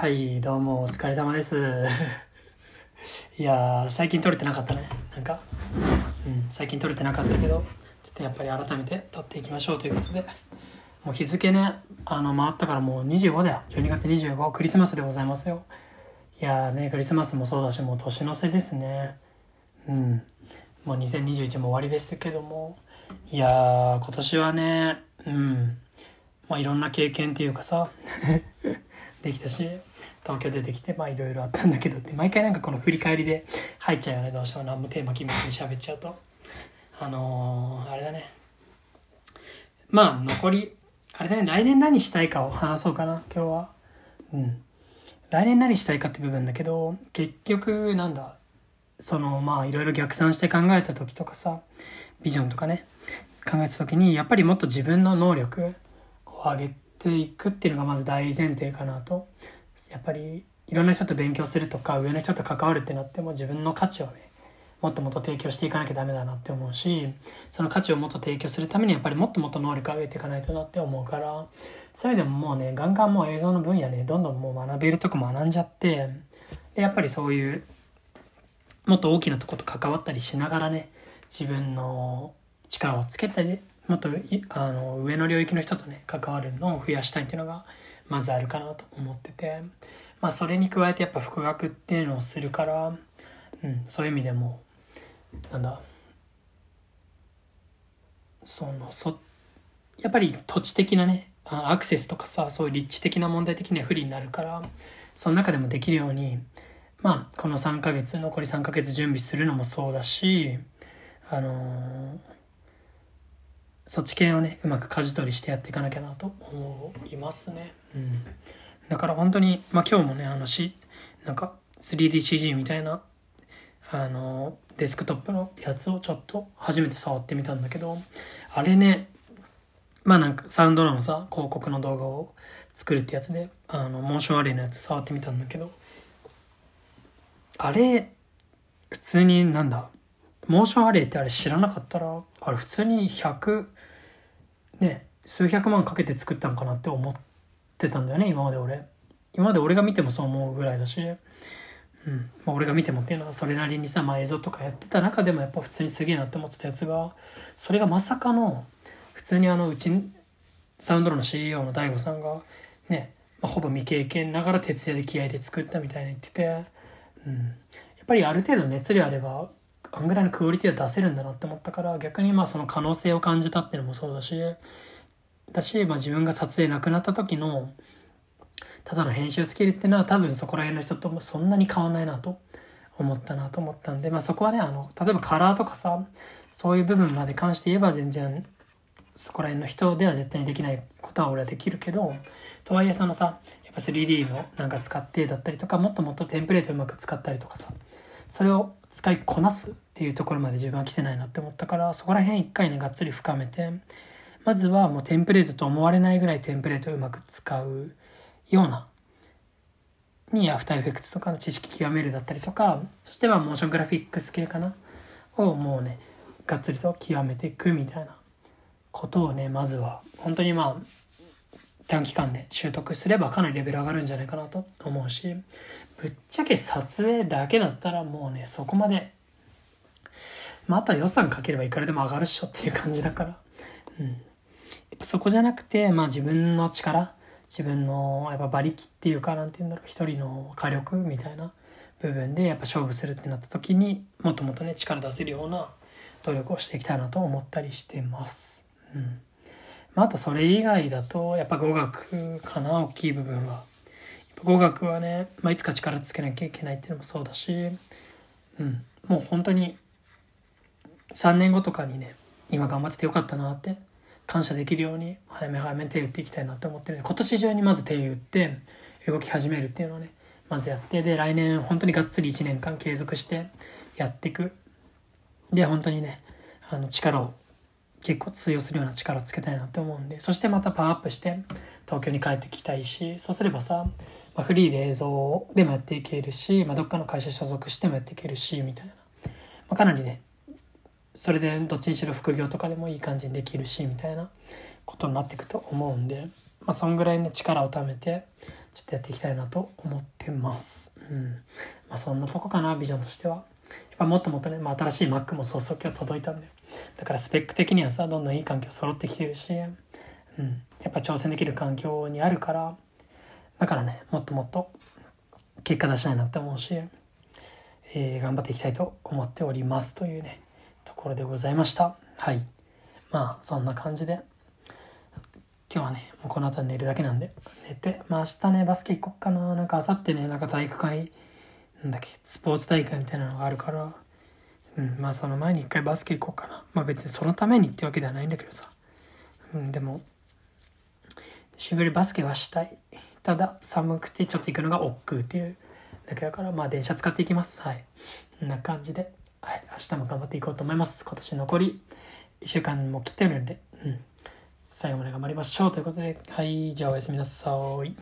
はい、どうもお疲れ様です。いやー、最近撮れてなかったね。なんか、うん、最近撮れてなかったけど、ちょっとやっぱり改めて撮っていきましょうということで、もう日付ね、あの、回ったからもう25だよ。12月25、クリスマスでございますよ。いやね、クリスマスもそうだし、もう年の瀬ですね。うん。もう2021も終わりですけども、いやー、今年はね、うん。まあいろんな経験っていうかさ、できたし東京出てきてまあいろいろあったんだけどって毎回なんかこの振り返りで入っちゃうよね。どうしても何もテーマ決めずに喋っちゃうと。あのー、あれだね。まあ残りあれだね。来年何したいかを話そうかな今日は。うん。来年何したいかって部分だけど結局なんだそのまあいろいろ逆算して考えた時とかさビジョンとかね考えた時にやっぱりもっと自分の能力を上げてていくっていうのがまず大前提かなと。やっぱりいろんな人と勉強するとか上の人と関わるってなっても自分の価値をねもっともっと提供していかなきゃダメだなって思うしその価値をもっと提供するためにやっぱりもっともっと能力を上げていかないとなって思うからそういう意味でももうねガンガンもう映像の分野ねどんどんもう学べるとこ学んじゃってでやっぱりそういうもっと大きなとこと関わったりしながらね自分の力をつけたりもっとあの上の領域の人とね関わるのを増やしたいっていうのがまずあるかなと思ってて、まあ、それに加えてやっぱ復学っていうのをするから、うん、そういう意味でもなんだそのそやっぱり土地的なねアクセスとかさそういう立地的な問題的には不利になるからその中でもできるようにまあこの3ヶ月残り3ヶ月準備するのもそうだしあのーそっち系をねうまく舵取りしてやっていかなきゃなと思いますね。うん、だから本当に、まあ、今日もねあのしなんか 3DCG みたいなあのデスクトップのやつをちょっと初めて触ってみたんだけどあれねまあなんかサウンドのさ広告の動画を作るってやつであのモーションアレイのやつ触ってみたんだけどあれ普通になんだモーションアレイってあれ知らなかったらあれ普通に100ね数百万かけて作ったんかなって思ってたんだよね今まで俺。今まで俺が見てもそう思うぐらいだし、うん。まあ、俺が見てもっていうのはそれなりにさ、まあ、映像とかやってた中でもやっぱ普通にすげえなって思ってたやつがそれがまさかの普通にあのうちサウンドロの CEO の DAIGO さんがね、まあ、ほぼ未経験ながら徹夜で気合で作ったみたいに言ってて、うん、やっぱりある程度熱量あればあんぐらいのクオリティは出せるんだなって思ったから逆にまあその可能性を感じたっていうのもそうだしだし、まあ、自分が撮影なくなった時のただの編集スキルっていうのは多分そこら辺の人ともそんなに変わんないなと思ったなと思ったんで、まあ、そこはねあの例えばカラーとかさそういう部分まで関して言えば全然そこら辺の人では絶対にできないことは俺はできるけどとはいえそのさやっぱ 3D のなんか使ってだったりとかもっともっとテンプレートうまく使ったりとかさそれを使いこなすっていうところまで自分は来てないなって思ったからそこら辺一回ねがっつり深めてまずはもうテンプレートと思われないぐらいテンプレートをうまく使うようなにアフターエフェクツとかの知識極めるだったりとかそしてまあモーショングラフィックス系かな？をもうねがっつりと極めていくみたいなことをねまずは本当にまあ短期間で習得すればかなりレベル上がるんじゃないかなと思うしぶっちゃけ撮影だけだったらもうねそこまでまた予算かければいくらでも上がるっしょっていう感じだから、うん、やっぱそこじゃなくてまあ自分の力自分のやっぱ馬力っていうかなんて言うんだろう一人の火力みたいな部分でやっぱ勝負するってなった時にもっともっとね力出せるような努力をしていきたいなと思ったりしてます。うん。まあ、あとそれ以外だとやっぱ語学かな大きい部分は。語学はね、まあ、いつか力つけなきゃいけないっていうのもそうだし、うん、もう本当に3年後とかにね今頑張っててよかったなって感謝できるように早め早め手打っていきたいなって思ってるんで今年中にまず手打って動き始めるっていうのをねまずやってで来年本当にがっつり1年間継続してやっていくで本当にねあの力を結構通用するような力をつけたいなって思うんでそしてまたパワーアップして東京に帰ってきたいしそうすればさ、まあ、フリーで映像でもやっていけるし、まあ、どっかの会社所属してもやっていけるしみたいな、まあ、かなりねそれでどっちにしろ副業とかでもいい感じにできるしみたいなことになっていくと思うんで、まあ、そんぐらいね力を貯めてちょっとやっていきたいなと思ってます。うん。まあそんなとこかな、ビジョンとしては。やっぱもっともっとね、まあ新しい Mac もそうそう今日届いたんで。だからスペック的にはさ、どんどんいい環境揃ってきてるし、うん。やっぱ挑戦できる環境にあるから、だからね、もっともっと結果出したいなって思うし、えー頑張っていきたいと思っておりますというね、ところでございました。はい。まあそんな感じで、今日はね、もうこの後は寝るだけなんで、寝て、まあ明日ね、バスケ行こっかな。なんか明後日ね、なんか体育会、なんだっけ、スポーツ大会みたいなのがあるから、うん、まあその前に一回バスケ行こうかな。まあ別にそのためにってわけではないんだけどさ。うん、でも、しぶりバスケはしたい。ただ、寒くてちょっと行くのが億劫っていうだけだから、まあ電車使っていきます。はい。こんな感じで、はい、明日も頑張っていこうと思います。今年残り1週間も切ってるんで、うん。最後まで頑張りましょうということで、はい、じゃあおやすみなさい。